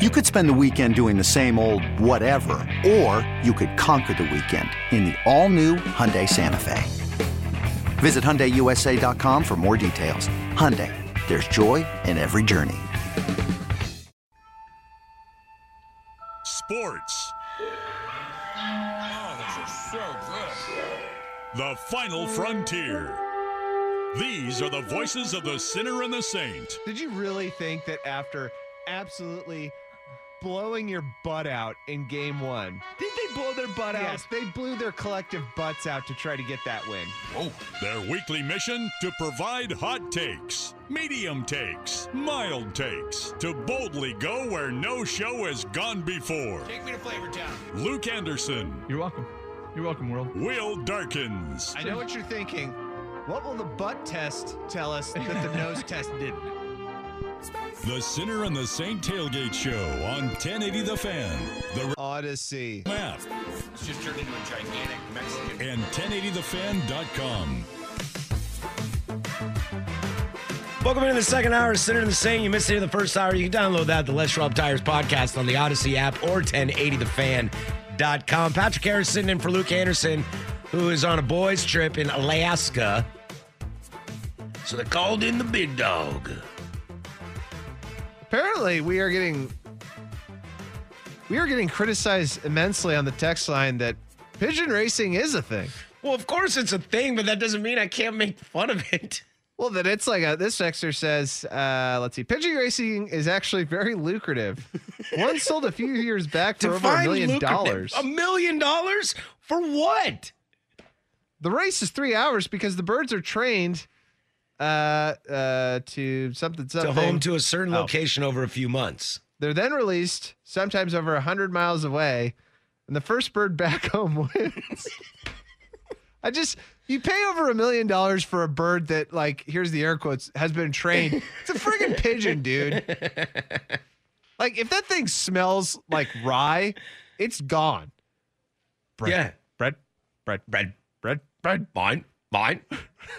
You could spend the weekend doing the same old whatever, or you could conquer the weekend in the all-new Hyundai Santa Fe. Visit HyundaiUSA.com for more details. Hyundai, there's joy in every journey. Sports. Oh, the final frontier. These are the voices of the sinner and the saint. Did you really think that after absolutely blowing your butt out in game one, did they blow their butt out? Yes, they blew their collective butts out to try to get that win. Oh, their weekly mission to provide hot takes, medium takes, mild takes, to boldly go where no show has gone before. Take me to Flavor Town. Luke Anderson, You're welcome. You're welcome, world. Will Darkins, I know what you're thinking. What will the butt test tell us that the nose test didn't? The sinner and the saint tailgate show on 1080 The Fan, the Audacy. map, It's just turned into a gigantic Mexican. and 1080thefan.com. Welcome into the second hour of Sinner and the Saint. You missed it in the first hour. You can download that, the Les Schwab Tires podcast on the Audacy app or 1080thefan.com. Patrick Harrison sitting in for Luke Anderson, who is on a boys' trip in Alaska. So they called in the big dog. Apparently, we are getting we are getting criticized immensely on the text line that pigeon racing is a thing. Well, of course it's a thing, but that doesn't mean I can't make fun of it. Well, then it's like a, this texter says, uh, let's see, pigeon racing is actually very lucrative. One sold a few years back for over a million lucrative. dollars. A million dollars? For what? The race is three hours because the birds are trained uh, uh, to something To home to a certain Oh. location over a few months. They're then released, sometimes over hundred miles away, and the first bird back home wins. I just you pay over a million dollars for a bird that, like, here's the air quotes, has been trained. It's a friggin' pigeon, dude. Like, if that thing smells like rye, it's gone. Bread, Yeah. bread, bread, Bread, bread, bread. mine, mine,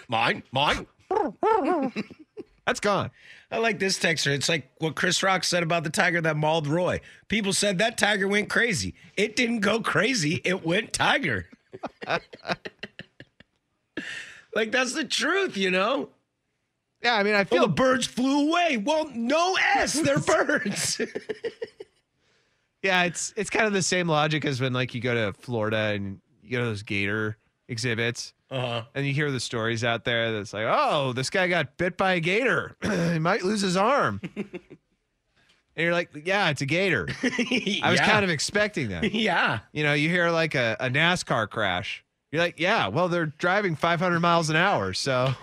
mine, mine. That's gone. I like this texture. It's like what Chris Rock said about the tiger that mauled Roy. People said that tiger went crazy. It didn't go crazy. It went tiger. like that's the truth, you know. Yeah, I mean, I oh, Well, feel the birds flew away. Well, no S. They're birds. Yeah, it's it's kind of the same logic as when like you go to Florida and you go to those gator exhibits uh-huh. and you hear the stories out there that's like, oh, this guy got bit by a gator. he might lose his arm. and you're like, yeah, it's a gator. I was kind of expecting that. yeah. You know, you hear like a, a NASCAR crash. You're like, yeah, well, they're driving 500 miles an hour. So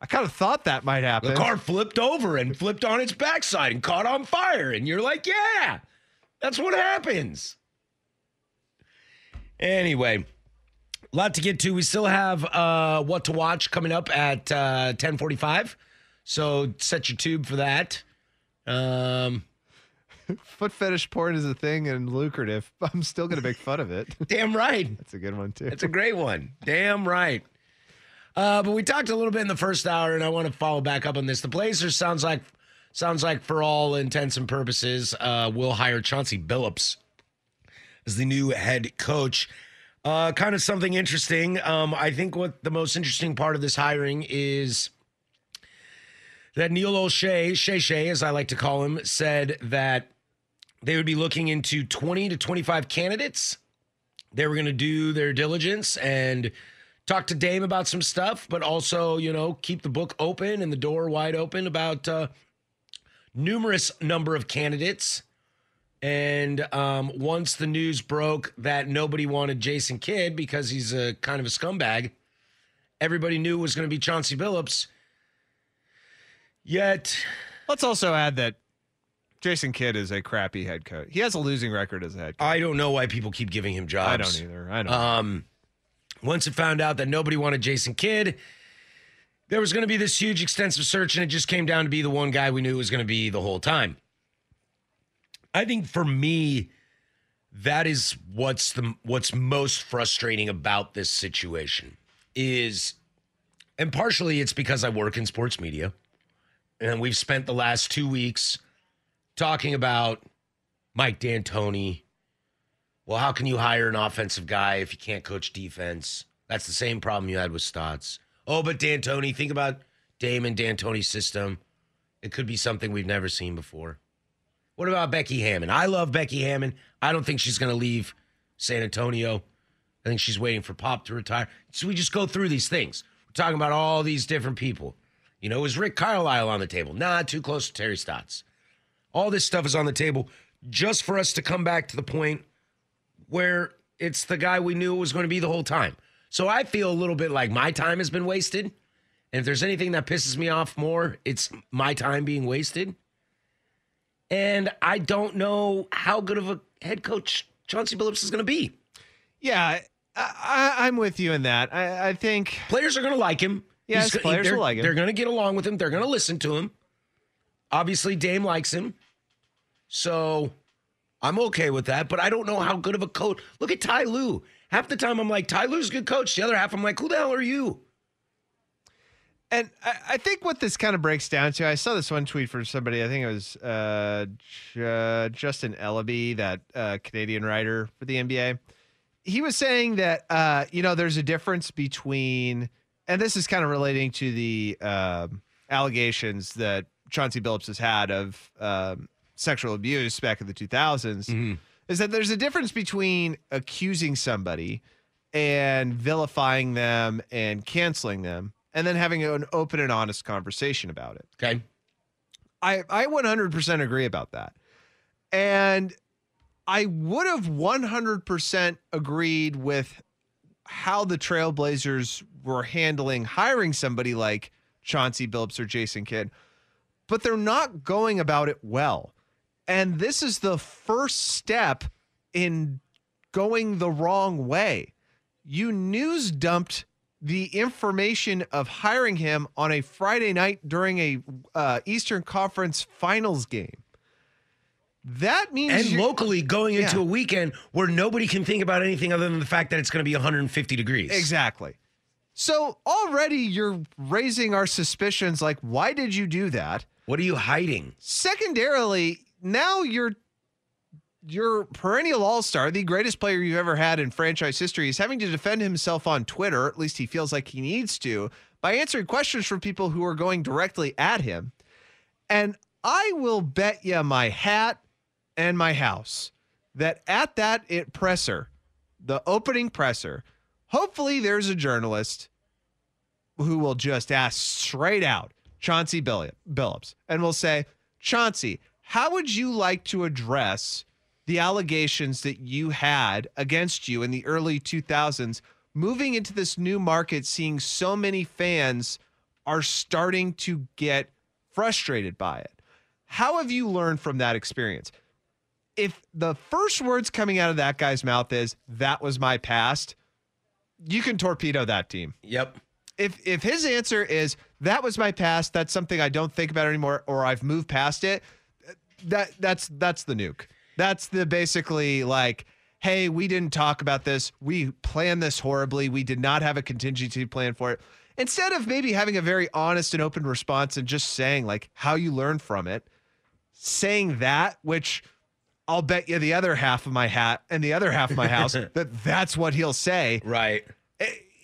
I kind of thought that might happen. The car flipped over and flipped on its backside and caught on fire. And you're like, yeah, that's what happens. Anyway, a lot to get to. We still have uh, what to watch coming up at uh, 1045. So set your tube for that. Um, Foot fetish porn is a thing and lucrative. I'm still going to make fun of it. damn right. That's a good one, too. It's a great one. Damn right. Uh, but we talked a little bit in the first hour, and I want to follow back up on this. The Blazers sounds like sounds like for all intents and purposes, uh, will hire Chauncey Billups as the new head coach. Uh, kind of something interesting. Um, I think what the most interesting part of this hiring is that Neil Olshey, Shay Shay, as I like to call him, said that they would be looking into 20 to 25 candidates they were going to do their diligence and talk to Dame about some stuff, but also, you know, keep the book open and the door wide open about uh, numerous number of candidates. And um, once the news broke that nobody wanted Jason Kidd because he's a kind of a scumbag, everybody knew it was going to be Chauncey Billups. Yet, Let's also add that Jason Kidd is a crappy head coach. He has a losing record as a head coach. I don't know why people keep giving him jobs. I don't either. I don't. Um, once it found out that nobody wanted Jason Kidd, there was going to be this huge, extensive search, and it just came down to be the one guy we knew was going to be the whole time. I think for me, that is what's the what's most frustrating about this situation is, and partially it's because I work in sports media, and we've spent the last two weeks talking about Mike D'Antoni. Well, how can you hire an offensive guy if you can't coach defense? That's the same problem you had with Stotts. Oh, but D'Antoni, think about Damon D'Antoni's system. It could be something we've never seen before. What about Becky Hammon? I love Becky Hammon. I don't think she's going to leave San Antonio. I think she's waiting for Pop to retire. So we just go through these things. We're talking about all these different people. You know, is Rick Carlisle on the table? Nah, too close to Terry Stotts. All this stuff is on the table just for us to come back to the point where it's the guy we knew it was going to be the whole time. So I feel a little bit like my time has been wasted. And if there's anything that pisses me off more, it's my time being wasted. And I don't know how good of a head coach Chauncey Billups is going to be. yeah, I, I, I'm with you in that. I, I think Players are going to like him. Yes, He's- players will like him. They're going to get along with him. They're going to listen to him. Obviously, Dame likes him. So I'm okay with that, but I don't know how good of a coach. Look at Ty Lue. Half the time I'm like, Ty Lue's a good coach. The other half I'm like, who the hell are you? And I, I think what this kind of breaks down to, I saw this one tweet from somebody. I think it was uh, J- Justin Ellaby, that uh, Canadian writer for the NBA. He was saying that uh, you know there's a difference between, and this is kind of relating to the um, allegations that Chauncey Billups has had of um, sexual abuse back in the 2000s. Is that there's a difference between accusing somebody and vilifying them and canceling them and then having an open and honest conversation about it. Okay. I I 100% agree about that. And I would have 100% agreed with how the Trailblazers were handling hiring somebody like Chauncey Billups or Jason Kidd, but they're not going about it well. And this is the first step in going the wrong way. You news dumped the information of hiring him on a Friday night during a uh, Eastern Conference Finals game. That means And locally going into Yeah. a weekend where nobody can think about anything other than the fact that it's going to be 150 degrees. Exactly. So already you're raising our suspicions like why did you do that? What are you hiding? Secondarily, now you're your perennial all-star, the greatest player you've ever had in franchise history is having to defend himself on Twitter, at least he feels like he needs to, by answering questions from people who are going directly at him. And I will bet you my hat and my house that at that it presser, the opening presser, hopefully there's a journalist who will just ask straight out Chauncey Billups and will say, Chauncey, how would you like to address the allegations that you had against you in the early 2000s, moving into this new market, seeing so many fans are starting to get frustrated by it? How have you learned from that experience? If the first words coming out of that guy's mouth is, that was my past, you can torpedo that team Yep. if if his answer is that was my past, that's something I don't think about anymore, or I've moved past it, that that's that's the nuke. That's the basically like, hey, we didn't talk about this. We planned this horribly. We did not have a contingency plan for it. Instead of maybe having a very honest and open response and just saying like how you learn from it, saying that, which I'll bet you the other half of my hat and the other half of my house that that's what he'll say Right.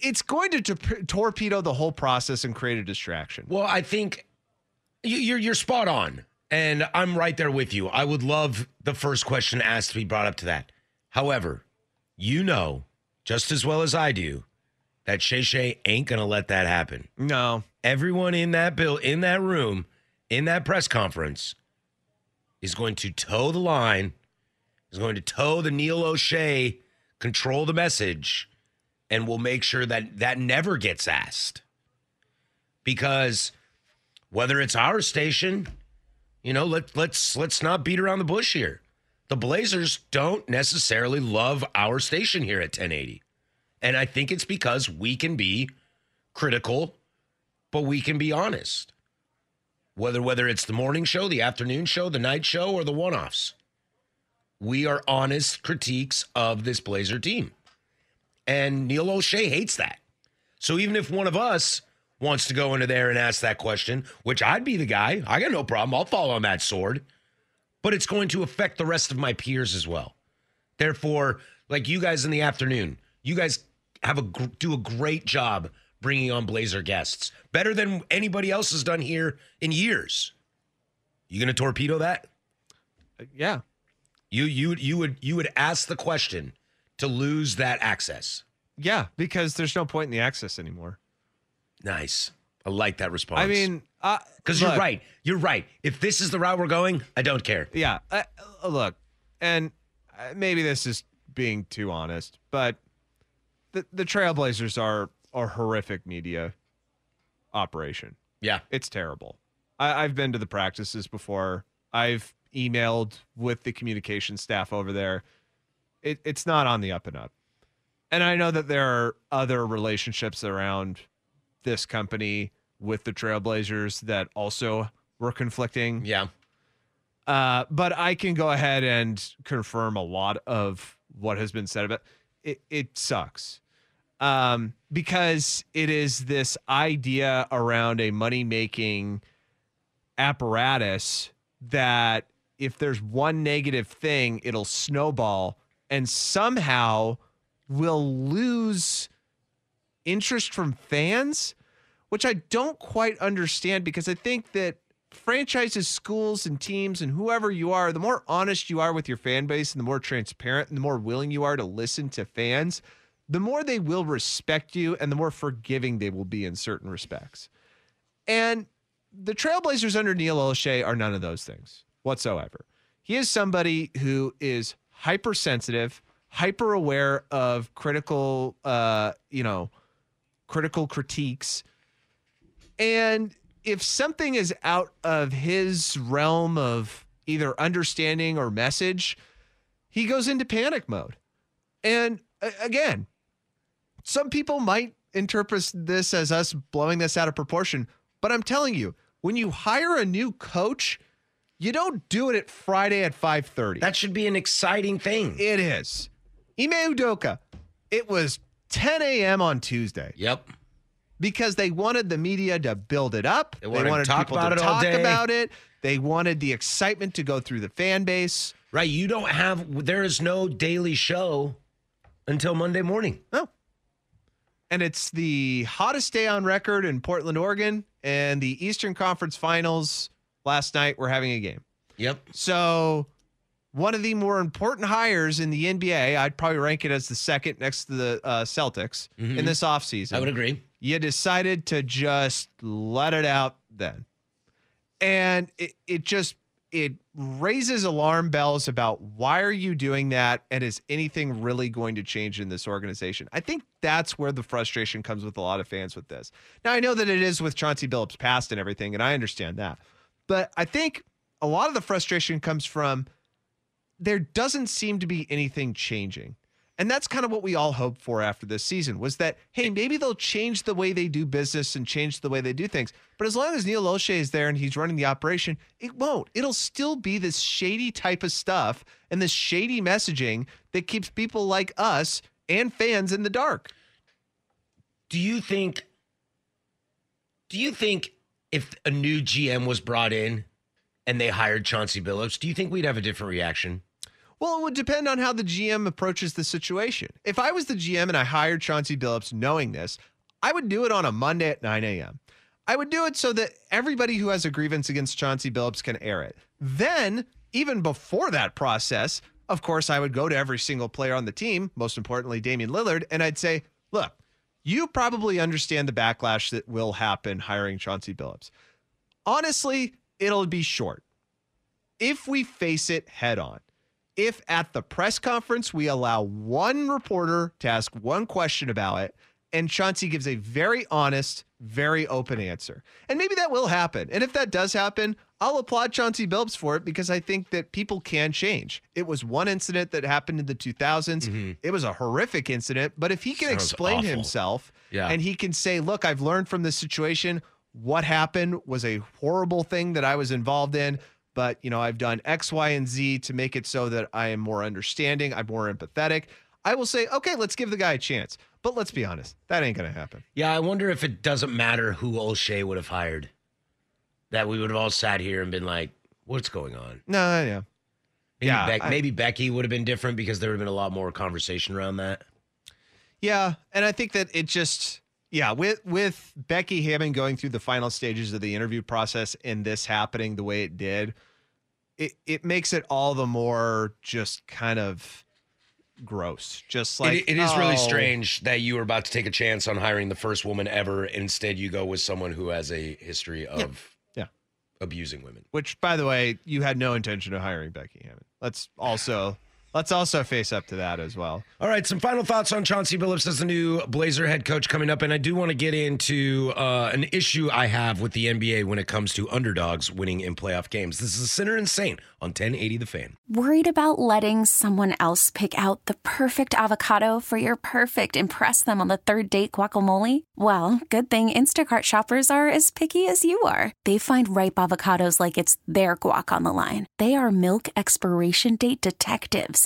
it's going to tor- torpedo the whole process and create a distraction. Well, I think you're you're spot on, and I'm right there with you. I would love the first question asked to be brought up to that. However, you know just as well as I do that Shay Shay ain't gonna let that happen. No, Everyone in that bill in that room in that press conference is going to toe the line, is going to toe the Neil Olshey, control the message, and will make sure that that never gets asked. Because whether it's our station, You know, let let's let's not beat around the bush here. The Blazers don't necessarily love our station here at 1080. And I think it's because we can be critical, but we can be honest. Whether whether it's the morning show, the afternoon show, the night show, or the one-offs. We are honest critiques of this Blazer team. And Neil Olshey hates that. So even if one of us wants to go into there and ask that question, which I'd be the guy, I got no problem. I'll fall on that sword. But it's going to affect the rest of my peers as well. Therefore, like you guys in the afternoon, you guys have a do a great job bringing on Blazer guests, better than anybody else has done here in years. You going to torpedo that? Uh, yeah. You you you would you would ask the question to lose that access. Yeah, because there's no point in the access anymore. Nice. I like that response. I mean, uh, because you're right. You're right. If this is the route we're going, I don't care. Yeah. Uh, uh, look, and uh, maybe this is being too honest, but the the Trailblazers are a horrific media operation. Yeah. It's terrible. I, I've been to the practices before. I've emailed with the communication staff over there. It, it's not on the up and up. And I know that there are other relationships around this company with the Trailblazers that also were conflicting. Yeah. Uh, but I can go ahead and confirm a lot of what has been said about it. It sucks um, because it is this idea around a money making apparatus that if there's one negative thing, it'll snowball and somehow will lose interest from fans, which I don't quite understand because I think that franchises, schools, and teams, and whoever you are, the more honest you are with your fan base and the more transparent and the more willing you are to listen to fans, the more they will respect you and the more forgiving they will be in certain respects. And the Trailblazers under Neil Olshey are none of those things whatsoever. He is somebody who is hypersensitive, hyper aware of critical, uh, you know, critical critiques. And if something is out of his realm of either understanding or message, he goes into panic mode. And again, some people might interpret this as us blowing this out of proportion, but I'm telling you, when you hire a new coach, you don't do it at Friday at 5:30. That should be an exciting thing. It is. Ime Udoka, it was 10 a.m. on Tuesday Yep. Because they wanted the media to build it up. They wanted to wanted talk people about to it talk about it. They wanted the excitement to go through the fan base. Right. You don't have there is no daily show until Monday morning. No. And it's the hottest day on record in Portland, Oregon, and the Eastern Conference Finals last night were having a game. Yep. So, one of the more important hires in the NBA, I'd probably rank it as the second next to the uh, Celtics in this offseason. I would agree. You decided to just let it out then. And it, it just it raises alarm bells about why are you doing that and is anything really going to change in this organization? I think that's where the frustration comes with a lot of fans with this. Now I know that it is with Chauncey Billups past and everything and I understand that. But I think a lot of the frustration comes from there doesn't seem to be anything changing. And that's kind of what we all hoped for after this season was that, hey, maybe they'll change the way they do business and change the way they do things. But as long as Neil Olshey is there and he's running the operation, it won't. It'll still be this shady type of stuff and this shady messaging that keeps people like us and fans in the dark. Do you think do you think if a new GM was brought in and they hired Chauncey Billups, do you think we'd have a different reaction? Well, it would depend on how the GM approaches the situation. If I was the GM and I hired Chauncey Billups knowing this, I would do it on a Monday at 9 a.m. I would do it so that everybody who has a grievance against Chauncey Billups can air it. Then, even before that process, of course, I would go to every single player on the team, most importantly, Damian Lillard, and I'd say, look, you probably understand the backlash that will happen hiring Chauncey Billups. Honestly, it'll be short if we face it head on if at the press conference we allow one reporter to ask one question about it and Chauncey gives a very honest, very open answer. And maybe that will happen. And if that does happen, I'll applaud Chauncey Billups for it because I think that people can change. It was one incident that happened in the 2000s. Mm-hmm. It was a horrific incident, but if he can Sounds explain awful. himself Yeah. and he can say, "Look, I've learned from this situation. What happened was a horrible thing that I was involved in." But you know, I've done X, Y, and Z to make it so that I am more understanding. I'm more empathetic. I will say, okay, let's give the guy a chance. But let's be honest, that ain't gonna happen. Yeah, I wonder if it doesn't matter who Olshey would have hired. That we would have all sat here and been like, "What's going on?" No, yeah. Maybe, Yeah, I- maybe Becky would have been different because there would have been a lot more conversation around that. Yeah, and I think that it just yeah, with with Becky Hammon going through the final stages of the interview process and this happening the way it did, it it makes it all the more just kind of gross. Just like it, it is really oh, strange that you were about to take a chance on hiring the first woman ever. Instead, you go with someone who has a history of Yeah. abusing women. Which, by the way, you had no intention of hiring Becky Hammon. Let's also let's also face up to that as well. All right, some final thoughts on Chauncey Billups as the new Blazer head coach coming up, and I do want to get into uh, an issue I have with the NBA when it comes to underdogs winning in playoff games. This is Sinner and Saint on 1080 The Fan. Worried about letting someone else pick out the perfect avocado for your perfect impress them on the third date guacamole? Well, good thing Instacart shoppers are as picky as you are. They find ripe avocados like it's their guac on the line. They are milk expiration date detectives.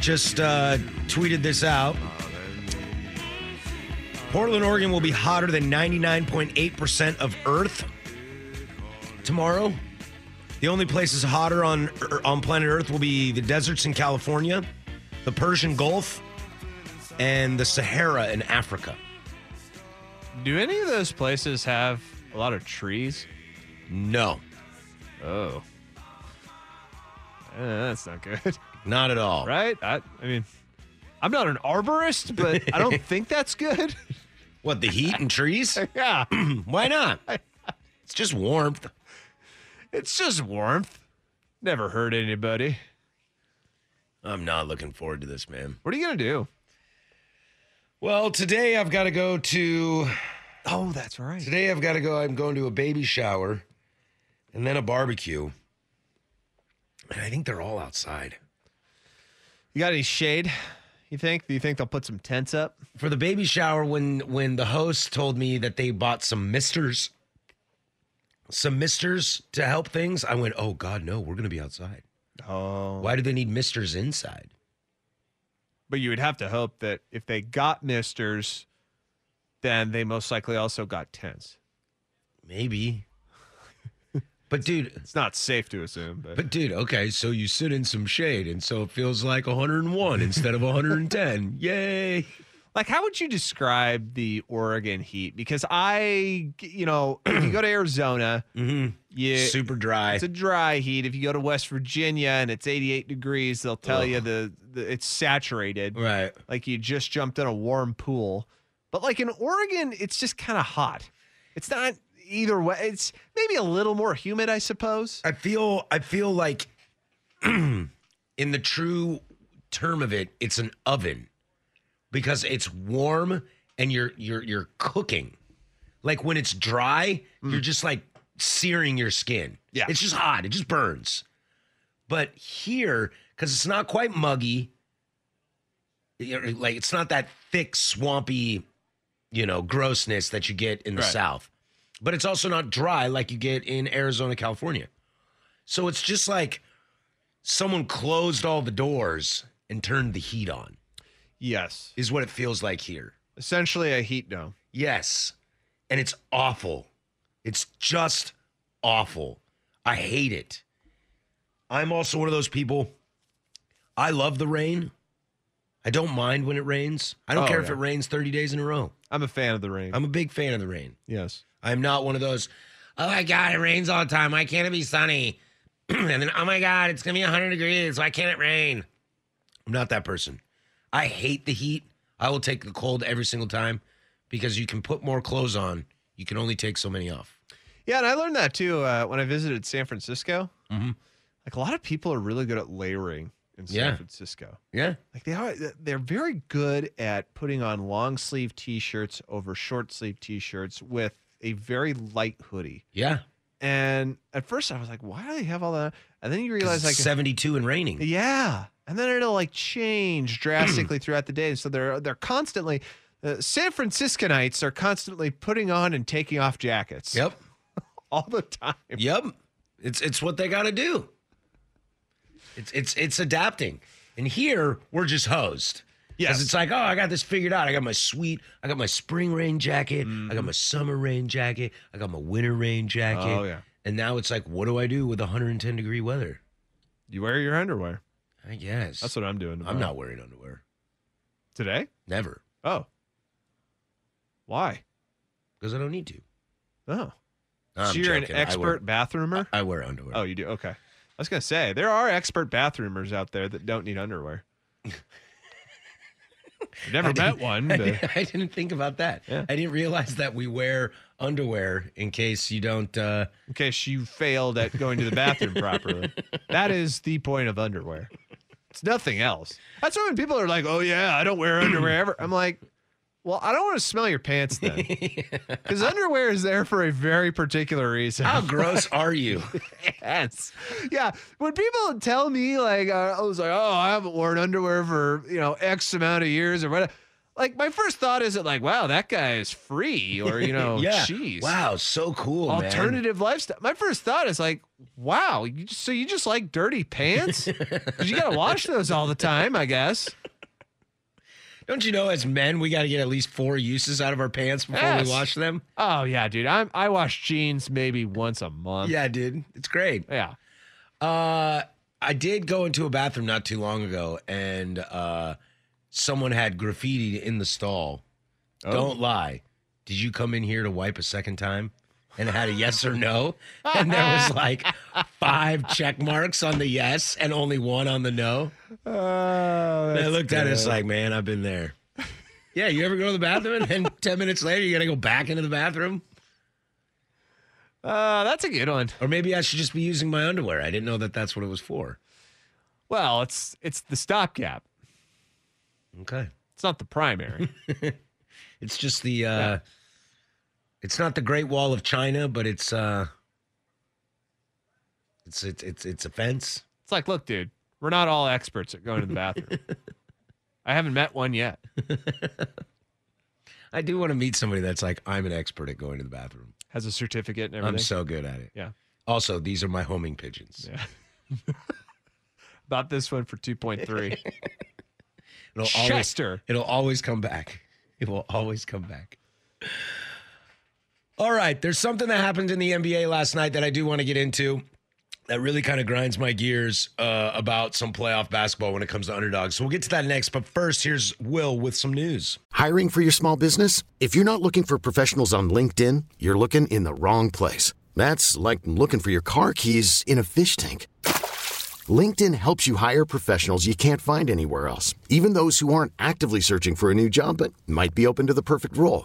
just uh, tweeted this out. Portland, Oregon will be hotter than 99.8% of Earth tomorrow. The only places hotter on er, on planet Earth will be the deserts in California, the Persian Gulf, and the Sahara in Africa. Do any of those places have a lot of trees? No, Oh. Eh, that's not good. not at all. Right? I, I mean, I'm not an arborist, but I don't think that's good. What, the heat and trees? yeah. Why not? It's just warmth. It's just warmth. Never hurt anybody. I'm not looking forward to this, man. What are you going to do? Well, today I've got to go to Oh, that's right. Today I've got to go. I'm going to a baby shower and then a barbecue. And I think they're all outside. You got any shade? You think? Do you think they'll put some tents up? For the baby shower, when when the host told me that they bought some misters, some misters to help things, I went, "Oh God, no! We're going to be outside. Oh. Why do they need misters inside?" But you would have to hope that if they got misters, then they most likely also got tents. Maybe. But dude, It's not safe to assume, but, but dude, okay, so you sit in some shade, and so it feels like 101 instead of 110. Yay! like how would you describe the Oregon heat? Because I, you know, if you go to Arizona, Mm-hmm. you Super dry. It's a dry heat. If you go to West Virginia and it's 88 degrees, they'll tell you the, the it's saturated. right. Like you just jumped in a warm pool. But like in Oregon, it's just kind of hot. It's not either way. It's maybe a little more humid, I suppose. I feel I feel like in the true term of it, it's an oven because it's warm and you're you're you're cooking. Like when it's dry, mm. you're just like searing your skin. Yeah. It's just hot. It just burns. But here, because it's not quite muggy, like it's not that thick, swampy, you know, grossness that you get in the Right. South. But it's also not dry like you get in Arizona, California. So it's just like someone closed all the doors and turned the heat on, Yes. is what it feels like here. Essentially a heat dome. Yes. And it's awful. It's just awful. I hate it. I'm also one of those people. I love the rain. I don't mind when it rains. I don't Oh, care if it rains 30 days in a row. I'm a fan of the rain. I'm a big fan of the rain. yes. I'm not one of those, oh my God, it rains all the time. Why can't it be sunny? and then, oh my God, it's going to be 100 degrees. Why can't it rain? I'm not that person. I hate the heat. I will take the cold every single time because you can put more clothes on. You can only take so many off. Yeah, and I learned that too uh, when I visited San Francisco. Mhm. Like a lot of people are really good at layering in San Yeah. Francisco. Yeah. Like they are, they're very good at putting on long sleeve T-shirts over short sleeve T-shirts with a very light hoodie. Yeah. And at first I was like, why do they have all that? And then you realize like, 72 and raining. yeah, and then it'll like change drastically throughout the day. So they're they're constantly. Uh, San Franciscanites are constantly putting on and taking off jackets Yep. all the time. Yep. It's it's what they got to do. It's it's it's adapting. And here we're just hosed. Yes. it's like, oh, I got this figured out. I got my sweet, I got my spring rain jacket, I got my mm. summer rain jacket, I got my winter rain jacket. Oh, yeah. And now it's like, what do I do with 110 degree weather? You wear your underwear. I guess. That's what I'm doing. I'm not wearing underwear. today. Never. Oh, why? Because I don't need to. Oh, I'm so you're joking. an I expert bathroomer. I wear underwear. oh, you do. Okay. I was gonna say there are expert bathroomers out there that don't need underwear. I've never I met one. I didn't, I didn't think about that. Yeah. I didn't realize that we wear underwear in case you don't. Uh, in case you failed at going to the bathroom properly. That is the point of underwear. It's nothing else. That's why when people are like, "Oh yeah, I don't wear underwear ever," I'm like, "Well, I don't want to smell your pants then, because underwear is there for a very particular reason." how gross are you? yes, yeah. When people tell me like, uh, I was like, "Oh, I haven't worn underwear for you know X amount of years or whatever," like my first thought isn't like, "Wow, that guy is free," or you know, yeah. "Jeez, Wow, so cool, man. alternative lifestyle. My first thought is like, wow, you just, so you just like dirty pants? Because you got to wash those all the time, I guess. Don't you know, as men, we got to get at least four uses out of our pants before Yes. we wash them? Oh yeah, dude. I'm I wash jeans maybe once a month. Yeah, dude. It's great. Yeah. Uh, I did go into a bathroom not too long ago, and uh, someone had graffiti in the stall. Oh. Don't lie. Did you come in here to wipe a second time? And it had a yes or no, and there was like five check marks on the yes and only one on the no. Oh, And I looked at it, it's like, man, I've been there. Yeah, you ever go to the bathroom and then 10 minutes later you got to go back into the bathroom? uh, that's a good one. Or maybe I should just be using my underwear. I didn't know that that's what it was for. Well, it's it's the stopgap. Okay. It's not the primary. It's just the uh it's not the Great Wall of China, but it's uh it's it's it's it's a fence. it's like, look, dude, we're not all experts at going to the bathroom. I haven't met one yet. I do want to meet somebody that's like I'm an expert at going to the bathroom. Has a certificate and everything. I'm so good at it. yeah. Also, these are my homing pigeons. Yeah. About this one for 2.3. It'll always Chester. It'll always come back. It will always come back. All right. There's something that happened in the NBA last night that I do want to get into that really kind of grinds my gears uh, about some playoff basketball when it comes to underdogs. So we'll get to that next. But first, here's Will with some news. Hiring for your small business? If you're not looking for professionals on LinkedIn, you're looking in the wrong place. That's like looking for your car keys in a fish tank. LinkedIn helps you hire professionals you can't find anywhere else, even those who aren't actively searching for a new job but might be open to the perfect role.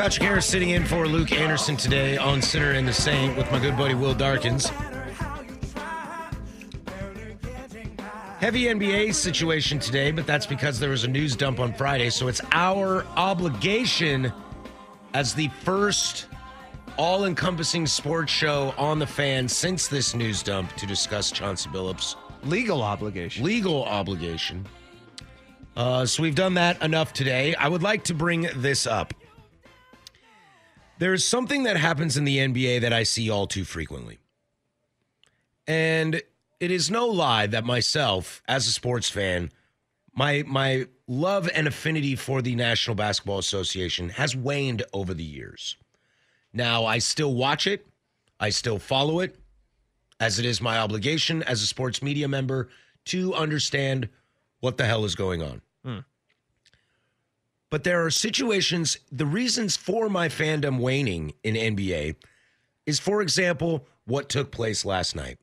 Patrick Harris sitting in for Luke Anderson today on Sinner and the Saint with my good buddy Will Darkins. Heavy NBA situation today, but that's because there was a news dump on Friday. So it's our obligation as the first all encompassing sports show on the fan since this news dump to discuss Chauncey Billups. Legal obligation. Legal obligation. Uh, so we've done that enough today. I would like to bring this up. There's something that happens in the NBA that I see all too frequently. And it is no lie that myself, as a sports fan, my my love and affinity for the National Basketball Association has waned over the years. Now, I still watch it, I still follow it, as it is my obligation as a sports media member to understand what the hell is going on. Hmm. But there are situations, the reasons for my fandom waning in NBA is, for example, what took place last night.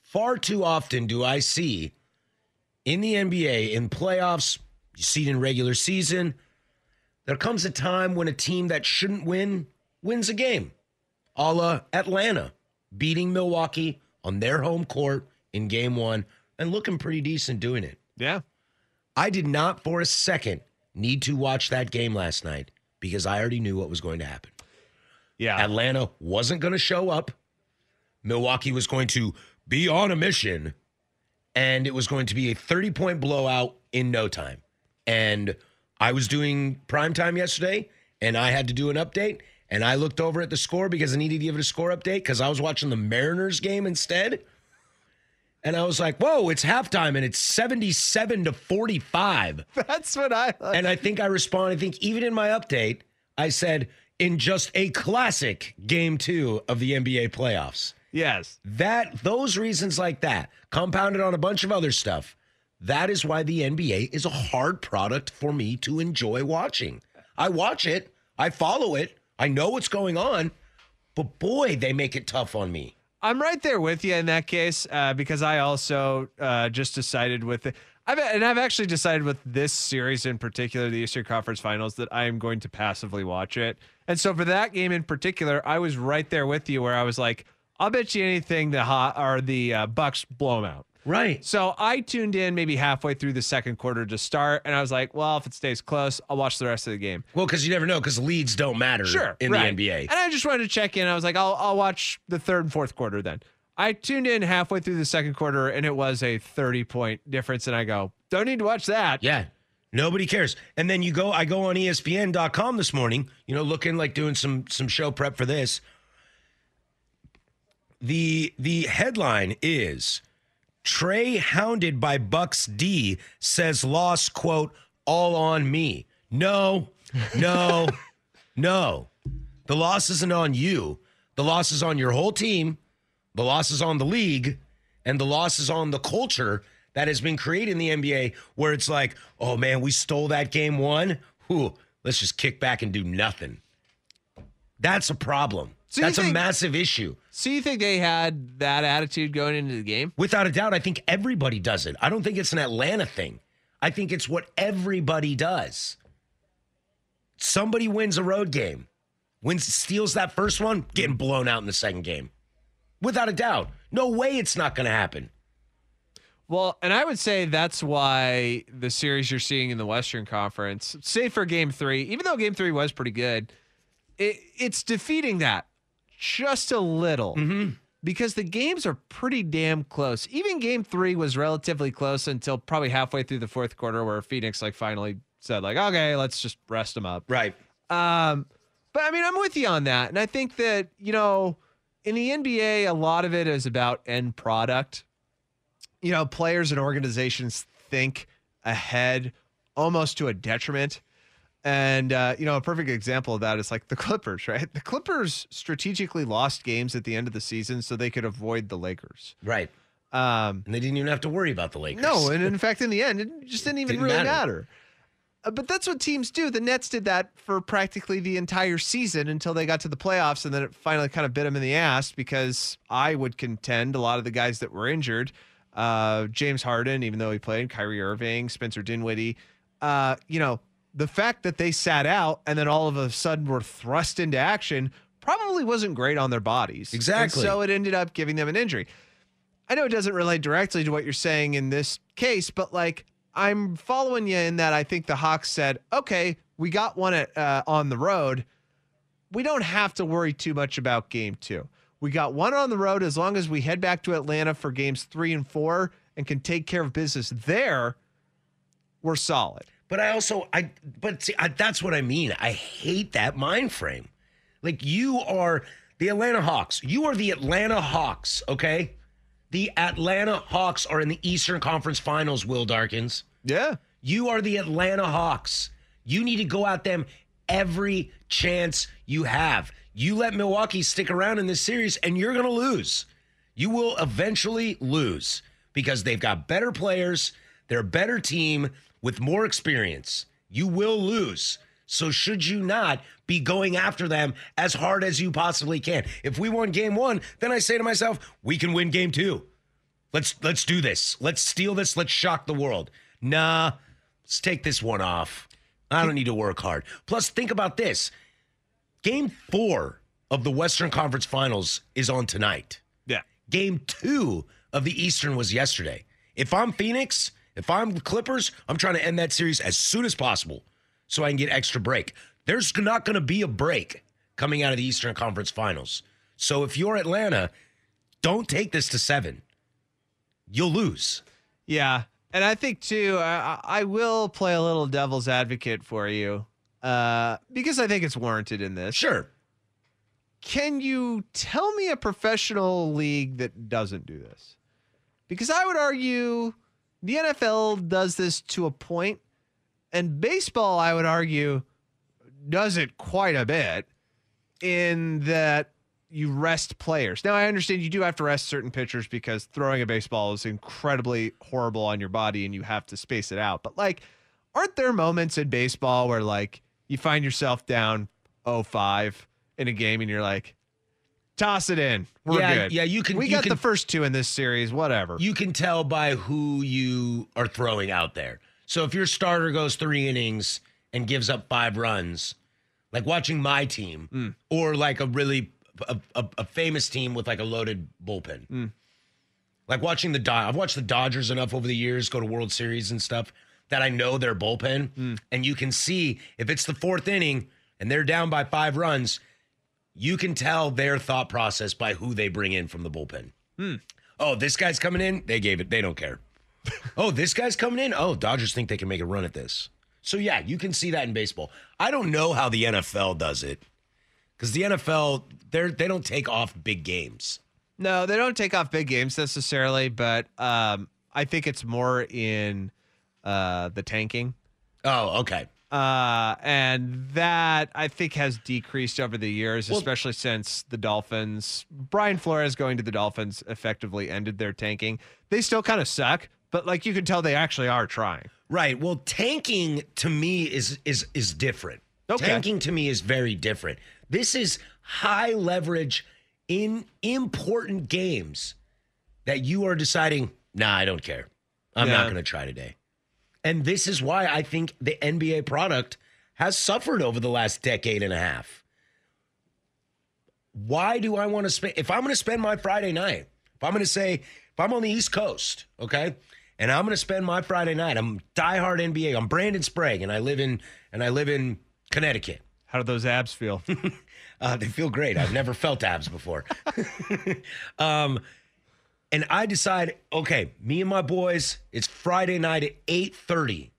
Far too often do I see in the NBA, in playoffs, you see it in regular season, there comes a time when a team that shouldn't win wins a game, a la Atlanta, beating Milwaukee on their home court in game one and looking pretty decent doing it. Yeah. I did not for a second need to watch that game last night because I already knew what was going to happen. Yeah. Atlanta wasn't going to show up. Milwaukee was going to be on a mission and it was going to be a 30 point blowout in no time. And I was doing prime time yesterday and I had to do an update and I looked over at the score because I needed to give it a score update because I was watching the Mariners game instead. And I was like, whoa, it's halftime and it's 77 to 45. That's what I like. And I think I responded, I think even in my update, I said, in just a classic game two of the NBA playoffs. Yes. That those reasons like that, compounded on a bunch of other stuff, that is why the NBA is a hard product for me to enjoy watching. I watch it, I follow it, I know what's going on, but boy, they make it tough on me. I'm right there with you in that case uh, because I also uh, just decided with it. I've and I've actually decided with this series in particular, the Eastern Conference Finals, that I am going to passively watch it. And so for that game in particular, I was right there with you where I was like, I'll bet you anything the hot or the uh, Bucks blow them out. Right. So I tuned in maybe halfway through the second quarter to start, and I was like, well, if it stays close, I'll watch the rest of the game. Well, because you never know, because leads don't matter Sure, in right. the NBA. And I just wanted to check in. I was like, I'll I'll watch the third and fourth quarter then. I tuned in halfway through the second quarter, and it was a 30 point difference, and I go, don't need to watch that. Yeah. Nobody cares. And then you go, I go on ESPN.com this morning, you know, looking like doing some some show prep for this. The the headline is Trae hounded by Bucks D says loss, quote, all on me. No, no, no. The loss isn't on you. The loss is on your whole team. The loss is on the league. And the loss is on the culture that has been created in the NBA where it's like, oh man, we stole that game one. Whew, let's just kick back and do nothing. That's a problem. So That's a massive issue. So you think they had that attitude going into the game? Without a doubt, I think everybody does it. I don't think it's an Atlanta thing. I think it's what everybody does. Somebody wins a road game, wins, steals that first one, getting blown out in the second game. Without a doubt. No way it's not going to happen. Well, and I would say that's why the series you're seeing in the Western Conference, say for game three, even though game three was pretty good, it, it's defeating that just a little because the games are pretty damn close. Even game three was relatively close until probably halfway through the fourth quarter where Phoenix like finally said like, okay, let's just rest them up. Right. Um, but I mean, I'm with you on that, and I think that you know, in the NBA, a lot of it is about end product. You know, players and organizations think ahead almost to a detriment. And uh, you know, a perfect example of that is like the Clippers, right? The Clippers strategically lost games at the end of the season so they could avoid the Lakers. Right. Um, and they didn't even have to worry about the Lakers. No, and in fact, in the end, it just didn't even Didn't really matter. matter. Uh, but that's what teams do. The Nets did that for practically the entire season until they got to the playoffs, and then it finally kind of bit them in the ass because I would contend a lot of the guys that were injured, uh, James Harden, even though he played, Kyrie Irving, Spencer Dinwiddie, uh, you know, the fact that they sat out and then all of a sudden were thrust into action probably wasn't great on their bodies. And Exactly. so it ended up giving them an injury. I know it doesn't relate directly to what you're saying in this case, but like I'm following you in that I think the Hawks said, okay, we got one at, uh, on the road. We don't have to worry too much about game two. We got one on the road as long as we head back to Atlanta for games three and four and can take care of business there. We're solid. But I also I but see I, that's what I mean. I hate that mind frame. Like you are the Atlanta Hawks. You are the Atlanta Hawks, okay? The Atlanta Hawks are in the Eastern Conference Finals, Will Darkins. Yeah. You are the Atlanta Hawks. You need to go at them every chance you have. You let Milwaukee stick around in this series and you're going to lose. You will eventually lose because they've got better players, they're a better team with more experience. You will lose. So should you not be going after them as hard as you possibly can? If we won game 1, then I say to myself, we can win game 2. Let's let's do this. Let's steal this. Let's shock the world. Nah, let's take this one off. I don't need to work hard. Plus, think about this. Game four of the Western Conference Finals is on tonight. Yeah. Game two of the Eastern was yesterday. If I'm Phoenix, if I'm the Clippers, I'm trying to end that series as soon as possible so I can get extra break. There's not going to be a break coming out of the Eastern Conference Finals. So if you're Atlanta, don't take this to seven. You'll lose. Yeah. And I think too, I, I will play a little devil's advocate for you uh, because I think it's warranted in this. Sure. Can you tell me a professional league that doesn't do this? Because I would argue the NFL does this to a point, and baseball, I would argue, does it quite a bit in that you rest players. Now, I understand you do have to rest certain pitchers because throwing a baseball is incredibly horrible on your body and you have to space it out. But, like, aren't there moments in baseball where, like, you find yourself down 0-5 in a game and you're like, toss it in. We're Yeah, good. yeah, you can- We you got can- the first two in this series, whatever. You can tell by who you are throwing out there. So if your starter goes three innings and gives up five runs, like watching my team hmm. or like a really a, a, a famous team with like a loaded bullpen. Hmm. Like watching the Dod I've watched the Dodgers enough over the years go to World Series and stuff that I know their bullpen. Hmm. And you can see if it's the fourth inning and they're down by five runs, you can tell their thought process by who they bring in from the bullpen. Oh, this guy's coming in. They gave it. They don't care. oh, this guy's coming in. Oh, Dodgers think they can make a run at this. So yeah, you can see that in baseball. I don't know how the NFL does it because the NFL they're they don't take off big games. No, they don't take off big games necessarily, but um, I think it's more in uh, the tanking. Oh, okay. Uh, and that I think has decreased over the years, Well- especially since the Dolphins, Brian Flores going to the Dolphins effectively ended their tanking. They still kind of suck, but like you can tell they actually are trying. Right. Well, tanking to me is is is different. Okay. Tanking to me is very different. This is high leverage in important games that you are deciding, nah, I don't care. I'm Yeah. not going to try today. And this is why I think the NBA product has suffered over the last decade and a half. Why do I want to spend if I'm going to spend my Friday night, if I'm going to say if I'm on the East Coast, okay? And I'm going to spend my Friday night. I'm diehard NBA. I'm Brandon Sprague and I live in and I live in Connecticut. How do those abs feel? Uh, they feel great. I've never felt abs before. um, and I decide, okay, me and my boys, it's Friday night at 8:30.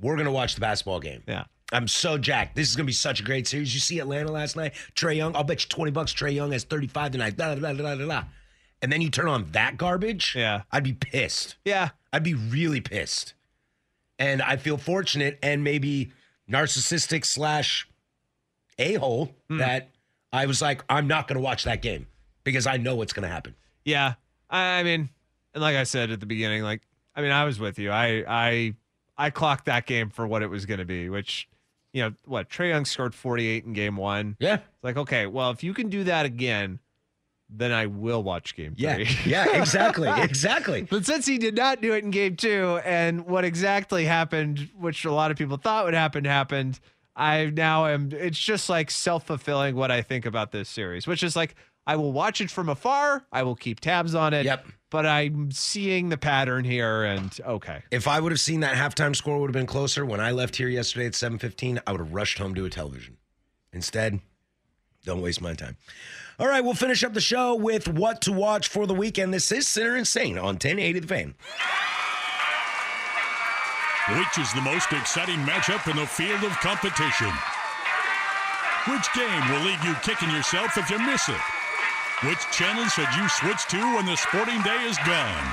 We're gonna watch the basketball game. Yeah. I'm so jacked. This is gonna be such a great series. You see Atlanta last night. Trae Young. I'll bet you twenty bucks. Trae Young has 35 tonight. Da, da, da, da, da, da. And then you turn on that garbage. Yeah. I'd be pissed. Yeah. I'd be really pissed. And I feel fortunate and maybe narcissistic slash a hole Hmm. that I was like, I'm not going to watch that game because I know what's going to happen. Yeah. I, I mean, and like I said at the beginning, like I mean, I was with you. I I I clocked that game for what it was going to be, which you know what Trae Young scored 48 in game one. Yeah. It's like okay, well if you can do that again, then I will watch game Yeah. three. Yeah, exactly. exactly. But since he did not do it in game two, and what exactly happened, which a lot of people thought would happen, happened. I now am. It's just like self fulfilling what I think about this series, which is like I will watch it from afar. I will keep tabs on it. Yep. But I'm seeing the pattern here, and okay. If I would have seen that halftime score would have been closer when I left here yesterday at 7:15, I would have rushed home to a television. Instead, don't waste my time. All right, we'll finish up the show with what to watch for the weekend. This is Sinner and Saint on 1080 The Fan. Which is the most exciting matchup in the field of competition? Which game will leave you kicking yourself if you miss it? Which channel should you switch to when the sporting day is gone?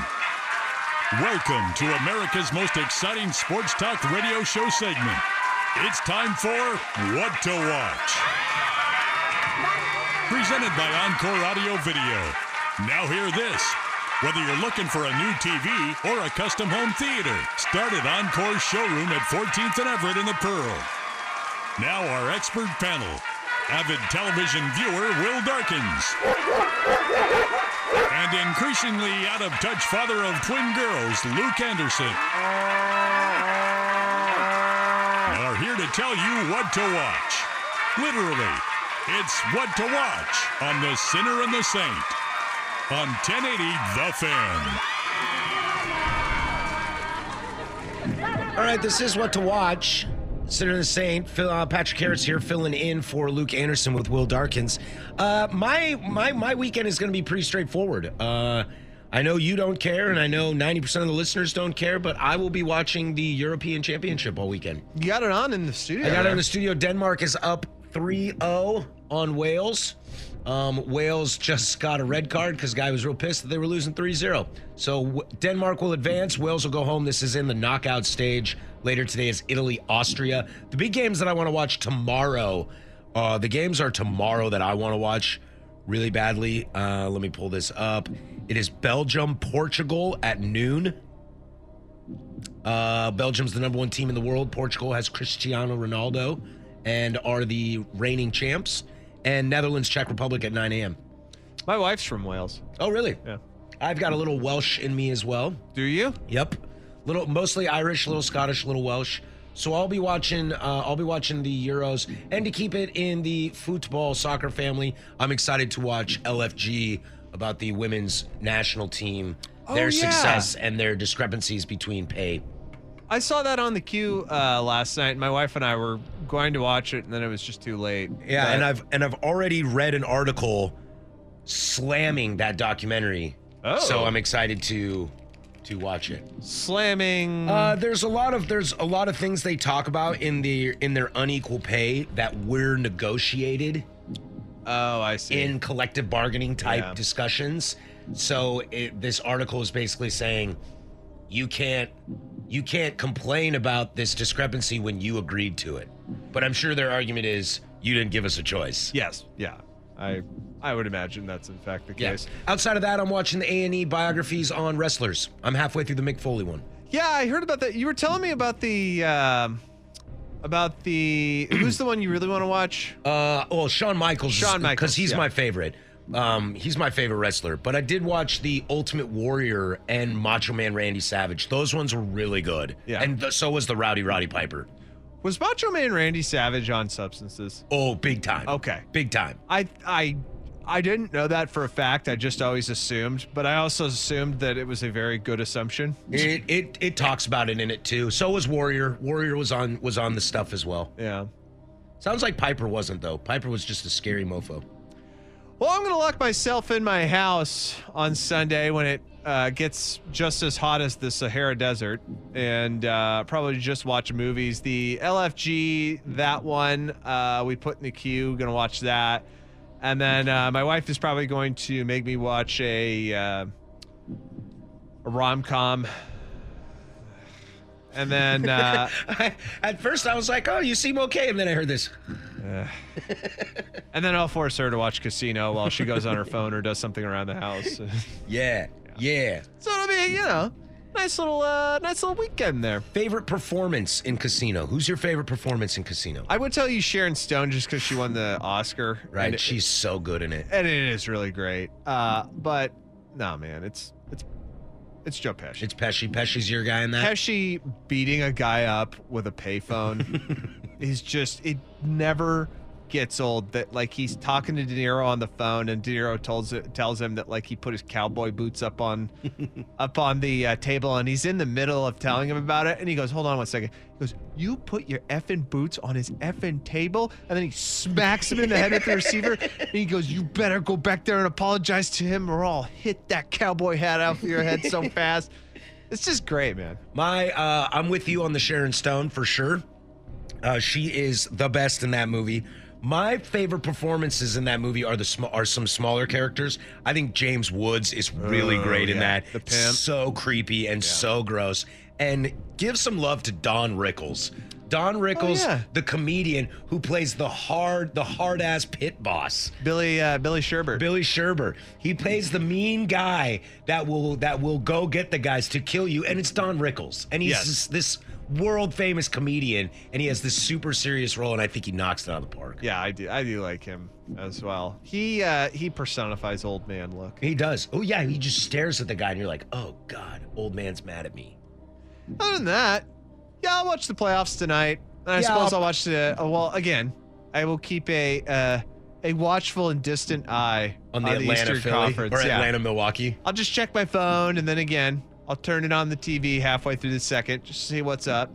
Welcome to America's most exciting sports talk radio show segment. It's time for What to Watch. Presented by Encore Audio Video. Now hear this. Whether you're looking for a new TV or a custom home theater, start at Encore's showroom at 14th and Everett in the Pearl. Now our expert panel. Avid television viewer Will Darkins. And increasingly out of touch father of twin girls Luke Anderson. Are here to tell you what to watch. Literally, it's what to watch on The Sinner and the Saint on 1080 The Fan. All right, this is what to watch. Sinner the Saint, Phil, uh, Patrick Harris here, filling in for Luke Anderson with Will Darkins. Uh, my my my weekend is going to be pretty straightforward. Uh, I know you don't care, and I know ninety percent of the listeners don't care, but I will be watching the European Championship all weekend. You got it on in the studio. I got it in the studio. Denmark is up 3-0 on Wales. Um, Wales just got a red card because guy was real pissed that they were losing 3-0. So w- Denmark will advance. Wales will go home. This is in the knockout stage. Later today is Italy, Austria. The big games that I want to watch tomorrow. Uh, the games are tomorrow that I want to watch really badly. Uh, let me pull this up. It is Belgium, Portugal at noon. Uh, Belgium's the number one team in the world. Portugal has Cristiano Ronaldo and are the reigning champs. And Netherlands, Czech Republic at 9 a.m. My wife's from Wales. Oh, really? Yeah. I've got a little Welsh in me as well. Do you? Yep. Little, mostly Irish, little Scottish, little Welsh. So I'll be watching. Uh, I'll be watching the Euros, and to keep it in the football soccer family, I'm excited to watch LFG about the women's national team, Oh, their yeah. success and their discrepancies between pay. I saw that on the queue uh, last night. My wife and I were going to watch it, and then it was just too late. Yeah, But- and I've and I've already read an article slamming that documentary. Oh. So I'm excited to to watch it. slamming. Uh, there's a lot of there's a lot of things they talk about in the in their unequal pay that were negotiated oh, I see. in collective bargaining type Yeah. discussions. So it, this article is basically saying you can't you can't complain about this discrepancy when you agreed to it. But I'm sure their argument is you didn't give us a choice. yes. Yeah. I I would imagine that's in fact the Yeah. case. Outside of that, I'm watching the A and E biographies on wrestlers. I'm halfway through the Mick Foley one. Yeah, I heard about that. You were telling me about the um, about the who's the one you really want to watch? Uh, well, Shawn Michaels. Shawn Michaels, because he's yeah. my favorite. Um, he's my favorite wrestler. But I did watch the Ultimate Warrior and Macho Man Randy Savage. Those ones were really good. Yeah. and th- so was the Rowdy Roddy Piper. Was Macho Man Randy Savage on substances? Oh, big time. Okay. big time. I I I didn't know that for a fact. I just always assumed, but I also assumed that it was a very good assumption. It it it talks about it in it too. So was Warrior. Warrior was on was on the stuff as well. Yeah. Sounds like Piper wasn't though. Piper was just a scary mofo. Well, I'm gonna lock myself in my house on Sunday when it uh, gets just as hot as the Sahara Desert, and uh, probably just watch movies. The LFG, that one, uh, we put in the queue. Gonna watch that, and then uh, my wife is probably going to make me watch a uh, a rom com. And then uh, At first, I was like, "Oh, you seem okay," and then I heard this. and then I'll force her to watch Casino while she goes on her phone or does something around the house. Yeah, yeah. So it'll be, you know, nice little, uh, nice little weekend there. Favorite performance in Casino? Who's your favorite performance in Casino? I would tell you Sharon Stone just because she won the Oscar. Right, and it- she's so good in it. and it is really great. Uh, but no, man, it's it's it's Joe Pesci. It's Pesci. Pesci's your guy in that. Pesci beating a guy up with a payphone is just it never gets old that like he's talking to De Niro on the phone and De Niro tells it, tells him that like he put his cowboy boots up on up on the uh, table and he's in the middle of telling him about it and he goes hold on one second. He goes you put your effing boots on his effing table? And then he smacks him in the head with the receiver. And he goes you better go back there and apologize to him or I'll hit that cowboy hat off your head so fast. It's just great man. My, uh, I'm with you on the Sharon Stone for sure. Uh, she is the best in that movie. My favorite performances in that movie are the sm- are some smaller characters. I think James Woods is really Oh, great in yeah. that. The pimp. So creepy and so gross. And give some love to Don Rickles. Don Rickles, Oh, yeah. the comedian who plays the hard, the hard ass pit boss. Billy uh, Billy Sherbert Billy Sherber. He plays the mean guy that will that will go get the guys to kill you, and it's Don Rickles, and he's Yes. this, this world famous comedian, and he has this super serious role, and I think he knocks it out of the park. Yeah, I do. I do like him as well. He uh he personifies old man look. He does. Oh yeah, he just stares at the guy, and you're like, oh god, old man's mad at me. Other than that, yeah, I'll watch the playoffs tonight. And I Yeah, suppose I'll- I'll watch the. Uh, well, again, I will keep a uh, a watchful and distant eye On the Atlanta Eastern Philly Conference. or yeah. Atlanta Milwaukee. I'll just check my phone, and then again, I'll turn it on the TV halfway through the second, just to see what's up.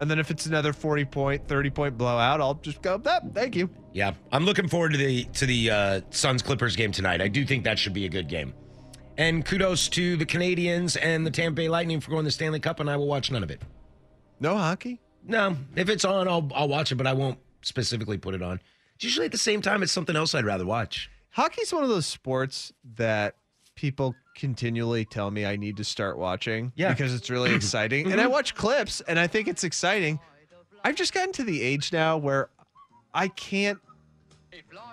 And then if it's another forty point, thirty point blowout, I'll just go. That, thank you. Yeah, I'm looking forward to the to the uh, Suns Clippers game tonight. I do think that should be a good game. And kudos to the Canadians and the Tampa Bay Lightning for going to the Stanley Cup, and I will watch none of it. No hockey. No, if it's on, I'll I'll watch it, but I won't specifically put it on. It's usually at the same time. It's something else I'd rather watch. Hockey's one of those sports that people continually tell me I need to start watching Yeah. because it's really exciting. And I mm-hmm. watch clips and I think it's exciting. I've just gotten to the age now where I can't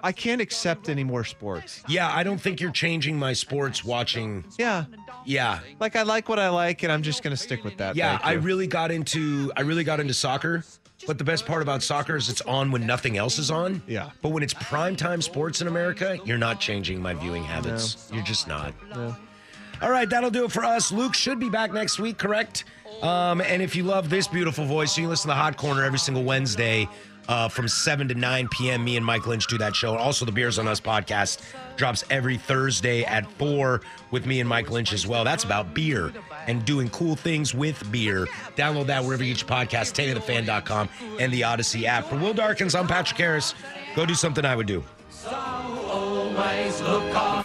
I can't accept any more sports. Yeah, I don't think you're changing my sports watching. Yeah. Yeah, Like I like what I like and I'm just going to stick with that. yeah. I really got into I really got into soccer. But the best part about soccer is it's on when nothing else is on. Yeah. But when it's primetime sports in America, you're not changing my viewing habits. You're just not. All right, that'll do it for us. Luke should be back next week, correct? Um, and if you love this beautiful voice, you can listen to the Hot Corner every single Wednesday uh, from 7 to 9 p.m. Me and Mike Lynch do that show. Also, the Beers on Us podcast drops every Thursday at 4 with me and Mike Lynch as well. That's about beer and doing cool things with beer. Download that wherever you get your podcast, 1080TheFan.com and the Audacy app. For Will Darkins, I'm Patrick Harris. Go do something I would do.